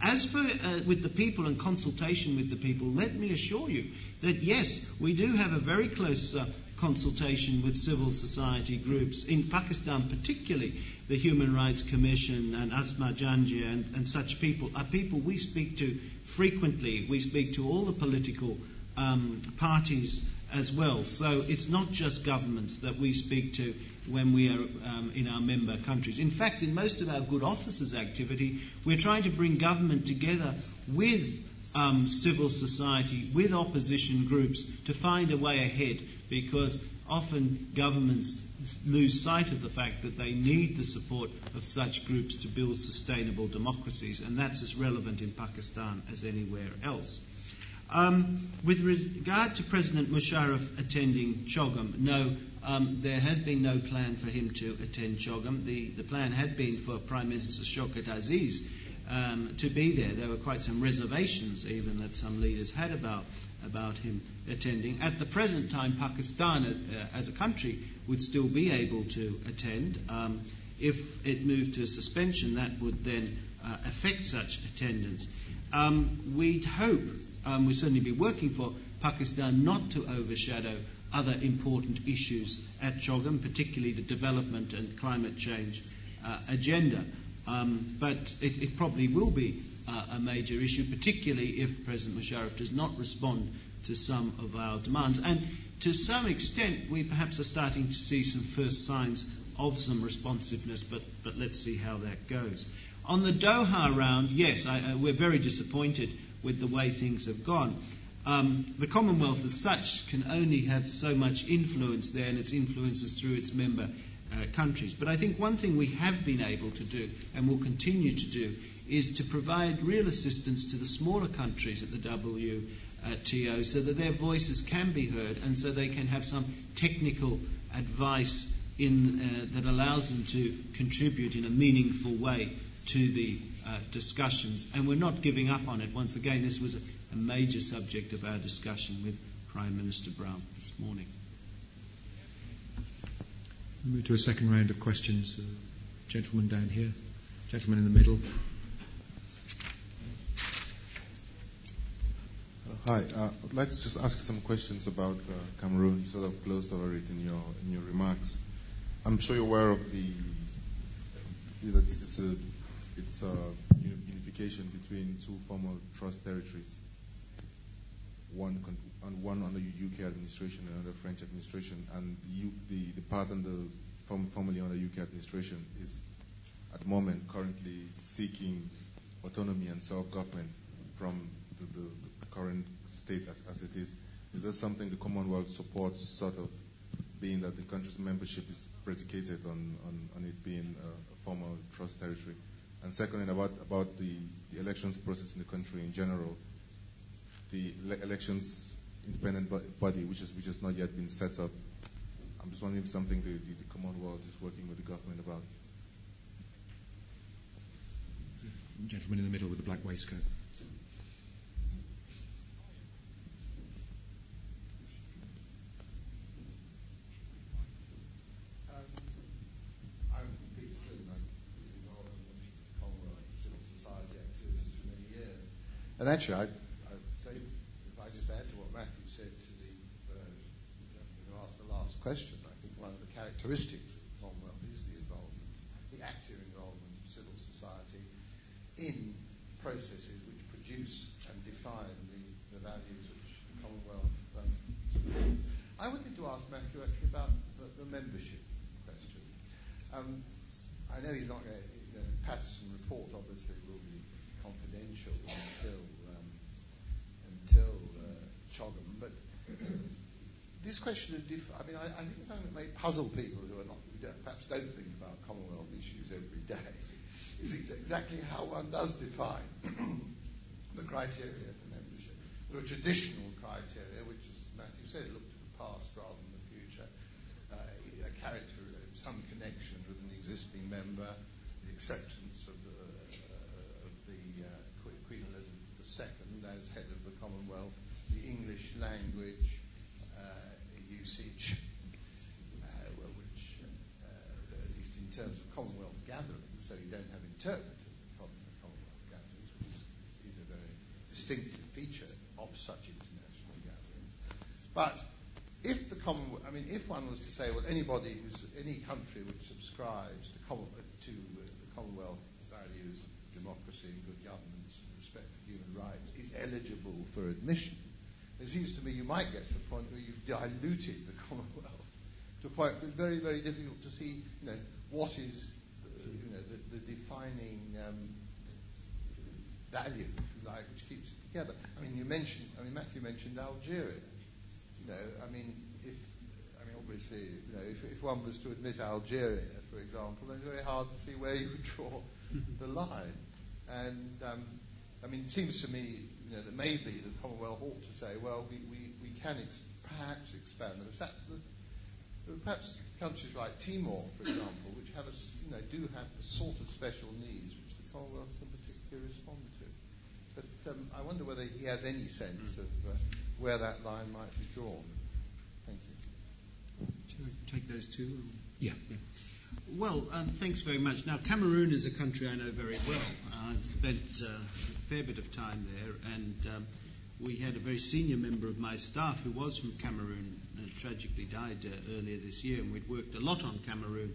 As for uh, with the people and consultation with the people, let me assure you that yes, we do have a very close uh, consultation with civil society groups in Pakistan, particularly the Human Rights Commission and Asma Jahangir and, and such people are people we speak to frequently. We speak to all the political um, parties as well. So it's not just governments that we speak to when we are um, in our member countries. In fact, in most of our good offices activity, we're trying to bring government together with um, civil society, with opposition groups to find a way ahead because often governments lose sight of the fact that they need the support of such groups to build sustainable democracies, and that's as relevant in Pakistan as anywhere else. Um, with regard to President Musharraf attending CHOGM, no, um, there has been no plan for him to attend CHOGM. The, the plan had been for Prime Minister Shaukat Aziz um, to be there. There were quite some reservations, even that some leaders had about about him attending. At the present time, Pakistan, uh, as a country, would still be able to attend. Um, if it moved to a suspension, that would then uh, affect such attendance. Um, we'd hope um, we'd certainly be working for Pakistan not to overshadow other important issues at CHOGM, particularly the development and climate change uh, agenda. Um, but it, it, probably will be uh, a major issue, particularly if President Musharraf does not respond to some of our demands. And to some extent, we perhaps are starting to see some first signs of some responsiveness, but, but let's see how that goes. On the Doha round, yes, I, we're very disappointed with the way things have gone. Um, the Commonwealth, as such, can only have so much influence there, and its influence is through its member uh, countries. But I think one thing we have been able to do, and will continue to do, is to provide real assistance to the smaller countries at the WTO so that their voices can be heard and so they can have some technical advice in, uh, that allows them to contribute in a meaningful way to the uh, discussions, and we're not giving up on it. Once again, this was a, a major subject of our discussion with Prime Minister Brown this morning. We move to a second round of questions. Uh, gentleman down here, gentleman in the middle. Uh, hi, uh, I'd like to just ask you some questions about uh, Cameroon, sort of closed over it in your in your remarks. I'm sure you're aware of the it's, it's a it's a unification between two former trust territories, one and one under UK administration and under French administration, and the, the, the part under formerly under UK administration is at the moment currently seeking autonomy and self-government from the, the, the current state as, as, it is. Is that something the Commonwealth supports, sort of, being that the country's membership is predicated on, on, on it being a, a former trust territory? And secondly, about, about the, the elections process in the country in general, the elections independent body, which, is, which has not yet been set up. I'm just wondering if something the, the, the Commonwealth is working with the government about. gentleman in the middle with the black waistcoat. I'm Peter Slinn. I've been involved in the Commonwealth Civil Society activities for many years. And actually, I'd, I'd say, if I just add to what Matthew said to the uh, gentleman who asked the last question, I think one of the characteristics of the Commonwealth is the involvement, the active involvement of civil society in processes which produce and define the, the values which the Commonwealth um, supports. I wanted to ask Matthew actually about the, the membership question. Um, I know he's not going to, the Patterson report obviously will be confidential until, um, until uh, CHOGM, but this question of, dif- I mean, I, I think something that may puzzle people who are not, who don't, perhaps don't think about Commonwealth issues every day, is exactly how one does define the criteria for membership. There are traditional criteria, which, as Matthew said, look to the past rather than the future. Uh, a character some connection with an existing member, the acceptance of the, uh, of the uh, Queen Elizabeth II as head of the Commonwealth, the English language usage, uh, which, uh, at least in terms of Commonwealth gatherings, so you don't have interpreters at Commonwealth gatherings, which is, is a very distinctive feature of such international gatherings. But if the Commonwealth, I mean, if one was to say, well, anybody who's any country which subscribes to, common, to uh, the Commonwealth values of democracy and good governance and respect for human rights is eligible for admission, it seems to me you might get to a point where you've diluted the Commonwealth to a point where it's very, very difficult to see, you know, what is, uh, you know, the, the defining um, value, if you like, which keeps it together. I mean, you mentioned, I mean, Matthew mentioned Algeria. You know, I mean, if, I mean, obviously, you know, if, if one was to admit Algeria, for example, then it's very hard to see where you would draw the line. And um, I mean, it seems to me, you know, that maybe the Commonwealth ought to say, well, we, we, we can ex- perhaps expand them. Perhaps countries like Timor, for example, which have a, you know, do have the sort of special needs which the Commonwealth can particularly respond to. But um, I wonder whether he has any sense of uh, where that line might be drawn. Thank you. Should I take those two? Yeah. yeah. Well, um, thanks very much. Now, Cameroon is a country I know very well. I've spent uh, a fair bit of time there, and um, we had a very senior member of my staff who was from Cameroon, uh, tragically died uh, earlier this year, and we'd worked a lot on Cameroon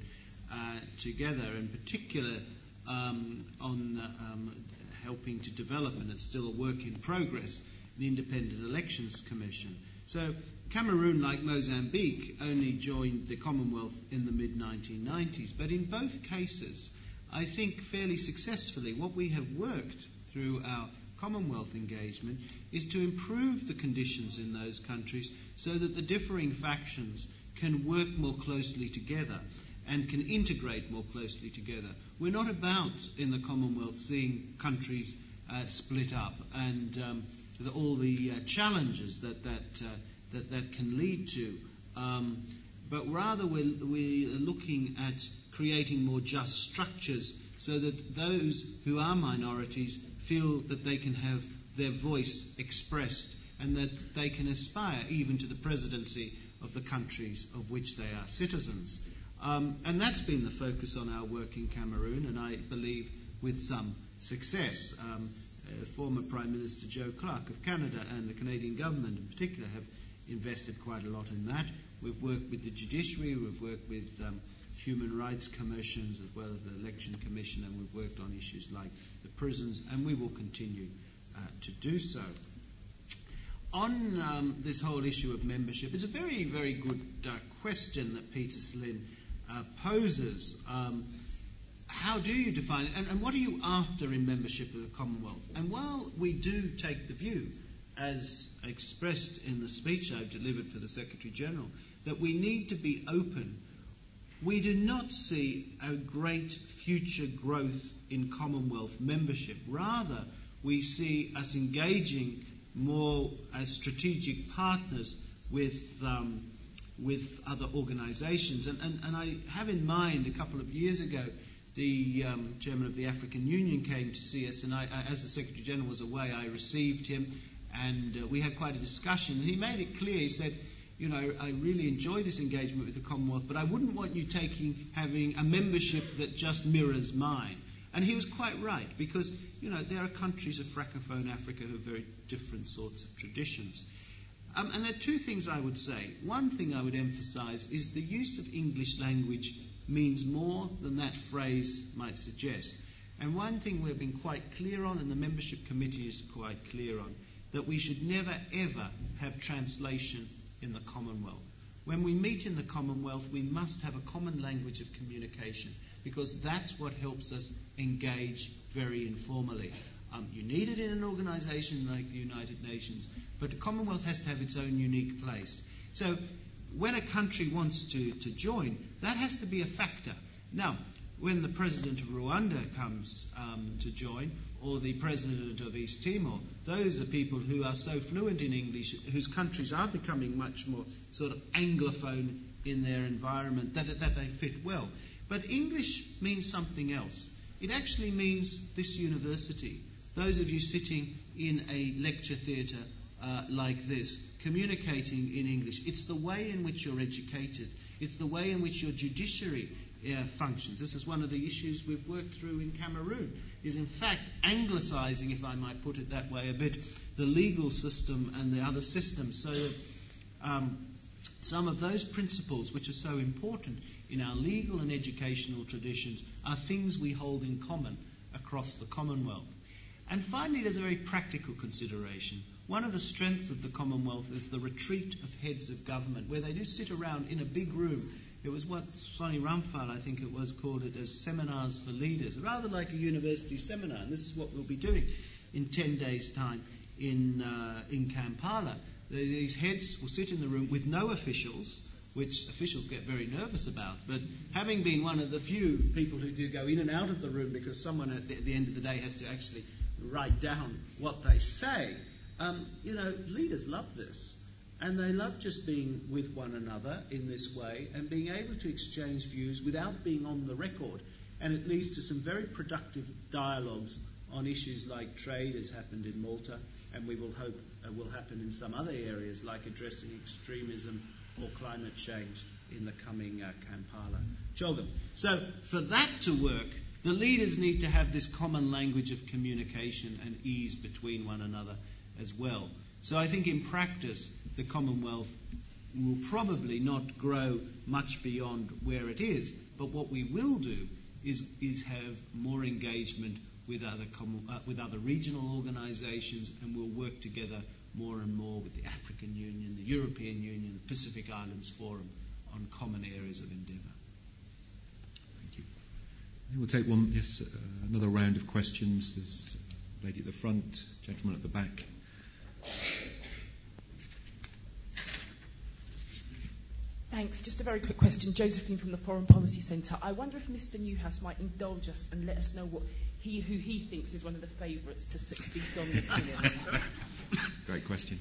uh, together, in particular um, on um, helping to develop, and it's still a work in progress, an Independent Elections Commission. So Cameroon, like Mozambique, only joined the Commonwealth in the mid 1990s, but in both cases, I think fairly successfully, what we have worked through our Commonwealth engagement is to improve the conditions in those countries so that the differing factions can work more closely together and can integrate more closely together. We're not about, in the Commonwealth, seeing countries uh, split up and um, the, all the uh, challenges that that, uh, that that can lead to. Um, but rather, we're, we're looking at creating more just structures so that those who are minorities feel that they can have their voice expressed and that they can aspire even to the presidency of the countries of which they are citizens. Um, and that's been the focus on our work in Cameroon, and I believe with some success. Um, uh, former Prime Minister Joe Clark of Canada and the Canadian government in particular have invested quite a lot in that. We've worked with the judiciary, we've worked with um, human rights commissions as well as the election commission, and we've worked on issues like the prisons, and we will continue uh, to do so. On um, this whole issue of membership, it's a very, very good uh, question that Peter Slinn uh, poses. Um, how do you define it, and, and, what are you after in membership of the Commonwealth? And while we do take the view, as expressed in the speech I've delivered for the Secretary General, that we need to be open, we do not see a great future growth in Commonwealth membership. Rather, we see us engaging more as strategic partners with. Um, with other organisations. And, and, and I have in mind a couple of years ago the um, chairman of the African Union came to see us, and I, I, as the Secretary General was away, I received him, and uh, we had quite a discussion. He made it clear. He said, "You know, I really enjoy this engagement with the Commonwealth, but I wouldn't want you taking having a membership that just mirrors mine." And he was quite right because, you know, there are countries of Francophone Africa who have very different sorts of traditions. Um, and there are two things I would say. One thing I would emphasize is the use of English language means more than that phrase might suggest. And one thing we've been quite clear on, and the membership committee is quite clear on, that we should never ever have translation in the Commonwealth. When we meet in the Commonwealth, we must have a common language of communication because that's what helps us engage very informally. Um, you need it in an organization like the United Nations, but the Commonwealth has to have its own unique place. So when a country wants to, to join, that has to be a factor. Now, when the president of Rwanda comes um, to join, or the president of East Timor, those are people who are so fluent in English, whose countries are becoming much more sort of anglophone in their environment, that, that they fit well. But English means something else. It actually means this university. Those of you sitting in a lecture theatre uh, like this, communicating in English. It's the way in which you're educated. It's the way in which your judiciary uh, functions. This is one of the issues we've worked through in Cameroon, is in fact anglicising, if I might put it that way, a bit, the legal system and the other systems so that um, some of those principles which are so important in our legal and educational traditions are things we hold in common across the Commonwealth. And finally, there's a very practical consideration. One of the strengths of the Commonwealth is the retreat of heads of government, where they do sit around in a big room. It was what Sonny Ramphal, I think it was, called it as seminars for leaders, rather like a university seminar. And this is what we'll be doing in 10 days' time in, uh, in Kampala. These heads will sit in the room with no officials, which officials get very nervous about. But having been one of the few people who do go in and out of the room because someone at the, at the end of the day has to actually write down what they say, um, you know, leaders love this. And they love just being with one another in this way and being able to exchange views without being on the record. And it leads to some very productive dialogues on issues like trade, as happened in Malta, and we will hope uh, will happen in some other areas like addressing extremism or climate change in the coming uh, Kampala CHOGM. So, for that to work, the leaders need to have this common language of communication and ease between one another as well. So I think in practice, the Commonwealth will probably not grow much beyond where it is. But what we will do is, is have more engagement with other, uh, with other regional organisations, and we'll work together more and more with the African Union, the European Union, the Pacific Islands Forum on common areas of endeavour. Thank you. We'll take one, yes, uh, another round of questions. There's a lady at the front, gentleman at the back. Thanks. Just a very quick question. Josephine from the Foreign Policy Centre. I wonder if Mr. Neuhaus might indulge us and let us know what he, who he thinks is one of the favourites to succeed Don McKinnon. Great question.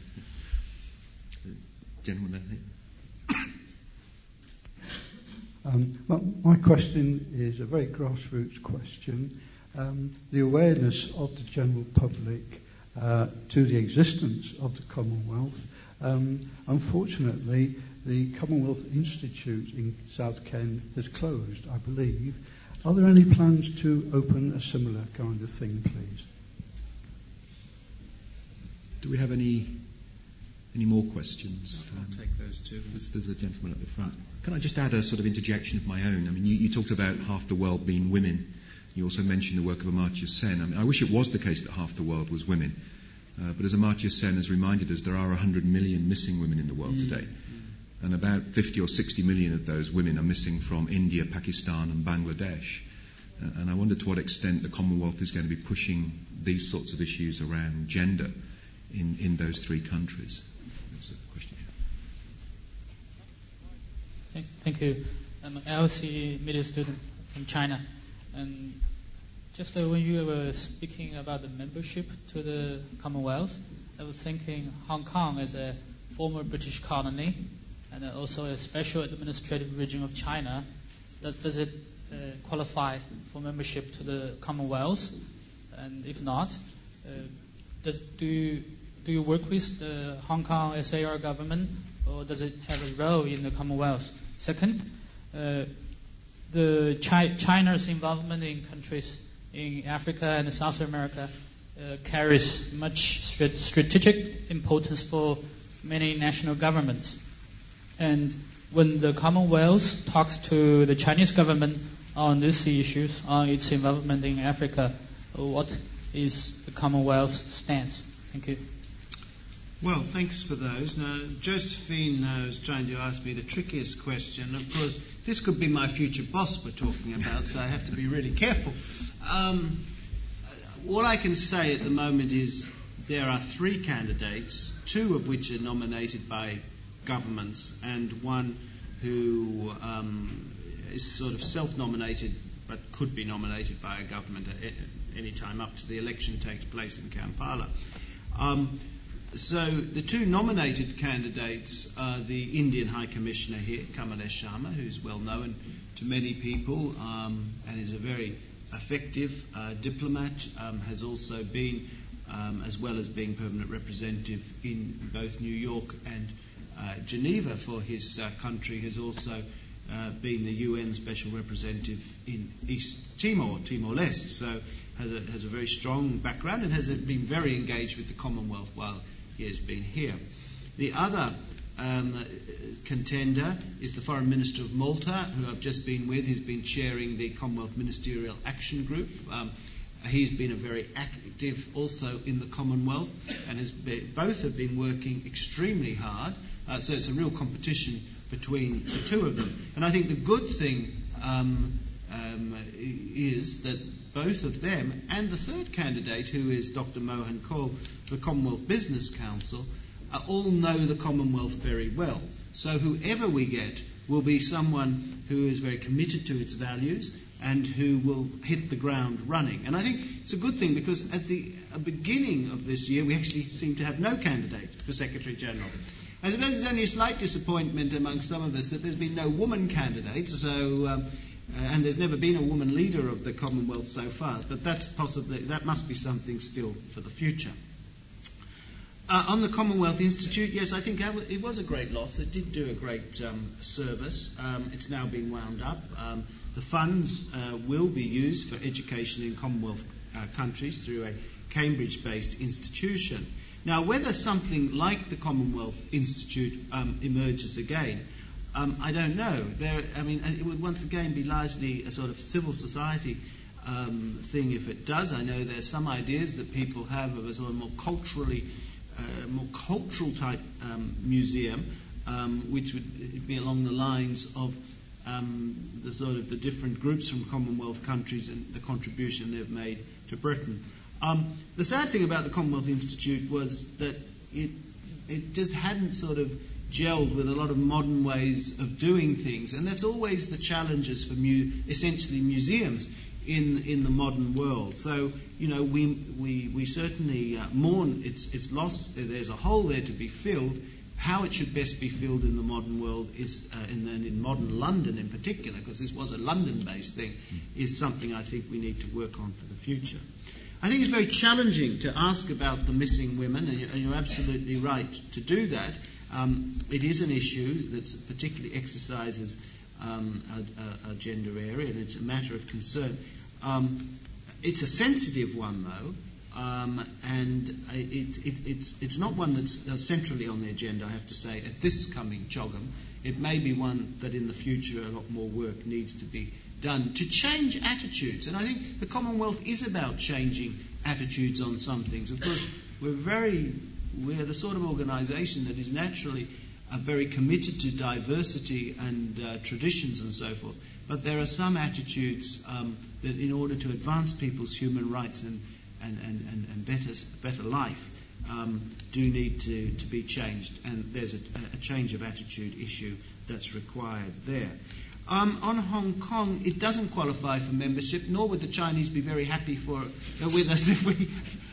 Gentleman there. Um, well, my question is a very grassroots question. Um, the awareness of the general public uh, to the existence of the Commonwealth. Um, unfortunately, the Commonwealth Institute in South Ken has closed, I believe. Are there any plans to open a similar kind of thing, please? Do we have any any more questions? I'll um, take those two. There's, there's, a gentleman at the front. Can I just add a sort of interjection of my own? I mean, you, you talked about half the world being women. You also mentioned the work of Amartya Sen. I, mean, I wish it was the case that half the world was women. Uh, but as Amartya Sen has reminded us, there are 100 million missing women in the world mm. today. And about 50 or 60 million of those women are missing from India, Pakistan, and Bangladesh. Uh, and I wonder to what extent the Commonwealth is going to be pushing these sorts of issues around gender in, in those three countries. There's a question. Thank you. I'm an LSE media student from China. And just uh, when you were speaking about the membership to the Commonwealth, I was thinking Hong Kong is a former British colony and also a special administrative region of China. Does, it uh, qualify for membership to the Commonwealth? And if not, uh, does, do, you, do you work with the Hong Kong SAR government or does it have a role in the Commonwealth? Second, uh, the Chi- China's involvement in countries in Africa and South America uh, carries much strategic importance for many national governments. And when the Commonwealth talks to the Chinese government on these issues, on its involvement in Africa, what is the Commonwealth's stance? Thank you. Well, thanks for those. Now, Josephine uh, was trying to ask me the trickiest question. Of course, this could be my future boss we're talking about, so I have to be really careful. Um, all I can say at the moment is there are three candidates, two of which are nominated by governments, and one who um, is sort of self nominated but could be nominated by a government at any time up to the election takes place in Kampala. Um, so the two nominated candidates are the Indian High Commissioner here, Kamalesh Sharma, who's well known to many people um, and is a very effective uh, diplomat, um, has also been, um, as well as being permanent representative in both New York and uh, Geneva for his uh, country, has also uh, been the UN Special Representative in East Timor, Timor Leste. So has a, has a very strong background and has been very engaged with the Commonwealth while he has been here. The other um, contender is the Foreign Minister of Malta, who I've just been with. He's been chairing the Commonwealth Ministerial Action Group. Um, he's been a very active also in the Commonwealth, and has been, both have been working extremely hard. Uh, so it's a real competition between the two of them. And I think the good thing um, um, is that both of them and the third candidate, who is Dr. Mohan Kaul, the Commonwealth Business Council, uh, all know the Commonwealth very well. So whoever we get will be someone who is very committed to its values and who will hit the ground running. And I think it's a good thing because at the beginning of this year we actually seem to have no candidate for Secretary General. I suppose there's only a slight disappointment among some of us that there's been no woman candidate, so um, uh, and there's never been a woman leader of the Commonwealth so far, but that's possibly, that must be something still for the future. Uh, on the Commonwealth Institute, yes, I think it was a great loss. It did do a great um, service. Um, it's now been wound up. Um, the funds uh, will be used for education in Commonwealth uh, countries through a Cambridge based institution. Now, whether something like the Commonwealth Institute um, emerges again, um, I don't know. There, I mean, it would once again be largely a sort of civil society um, thing if it does. I know there are some ideas that people have of a sort of more culturally, uh, more cultural type um, museum, um, which would be along the lines of um, the sort of the different groups from Commonwealth countries and the contribution they've made to Britain. Um, the sad thing about the Commonwealth Institute was that it it just hadn't sort of gelled with a lot of modern ways of doing things. And that's always the challenges for mu- essentially museums in, in the modern world. So, you know, we, we, we certainly uh, mourn its, its loss. There's a hole there to be filled. How it should best be filled in the modern world is, uh, in, in modern London in particular, because this was a London based thing, is something I think we need to work on for the future. I think it's very challenging to ask about the missing women, and you're absolutely right to do that. Um, it is an issue that particularly exercises um, a, a, a, gender area, and it's a matter of concern. Um, it's a sensitive one, though, um, and it, it, it's, it's not one that's uh, centrally on the agenda, I have to say, at this coming CHOGM. It may be one that in the future a lot more work needs to be done to change attitudes. And I think the Commonwealth is about changing attitudes on some things. Of course, we're very we're the sort of organisation that is naturally uh, very committed to diversity and uh, traditions and so forth. But there are some attitudes um, that, in order to advance people's human rights and, and, and, and, and better, better life, um, do need to, to be changed. And there's a, a change of attitude issue that's required there. Um, on Hong Kong, it doesn't qualify for membership, nor would the Chinese be very happy for, uh, with us if we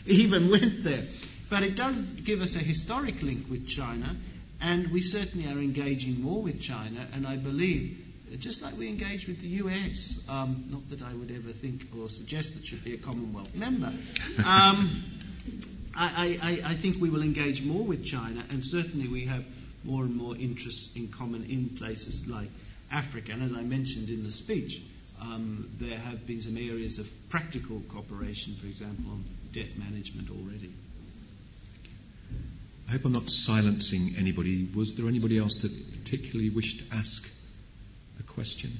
even went there. But it does give us a historic link with China, and we certainly are engaging more with China, and I believe just like we engage with the US. Um, not that I would ever think or suggest that should be a Commonwealth member. Um, I, I, I, think we will engage more with China, and certainly we have more and more interests in common in places like Africa. And as I mentioned in the speech, um, there have been some areas of practical cooperation, for example, on debt management already. I hope I'm not silencing anybody. Was there anybody else that particularly wished to ask a question?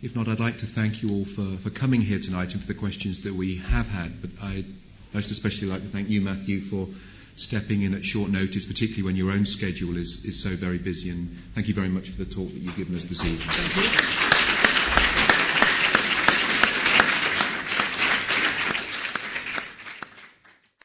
If not, I'd like to thank you all for, for coming here tonight and for the questions that we have had. But I'd most especially like to thank you, Matthew, for stepping in at short notice, particularly when your own schedule is, is so very busy. And thank you very much for the talk that you've given us this evening.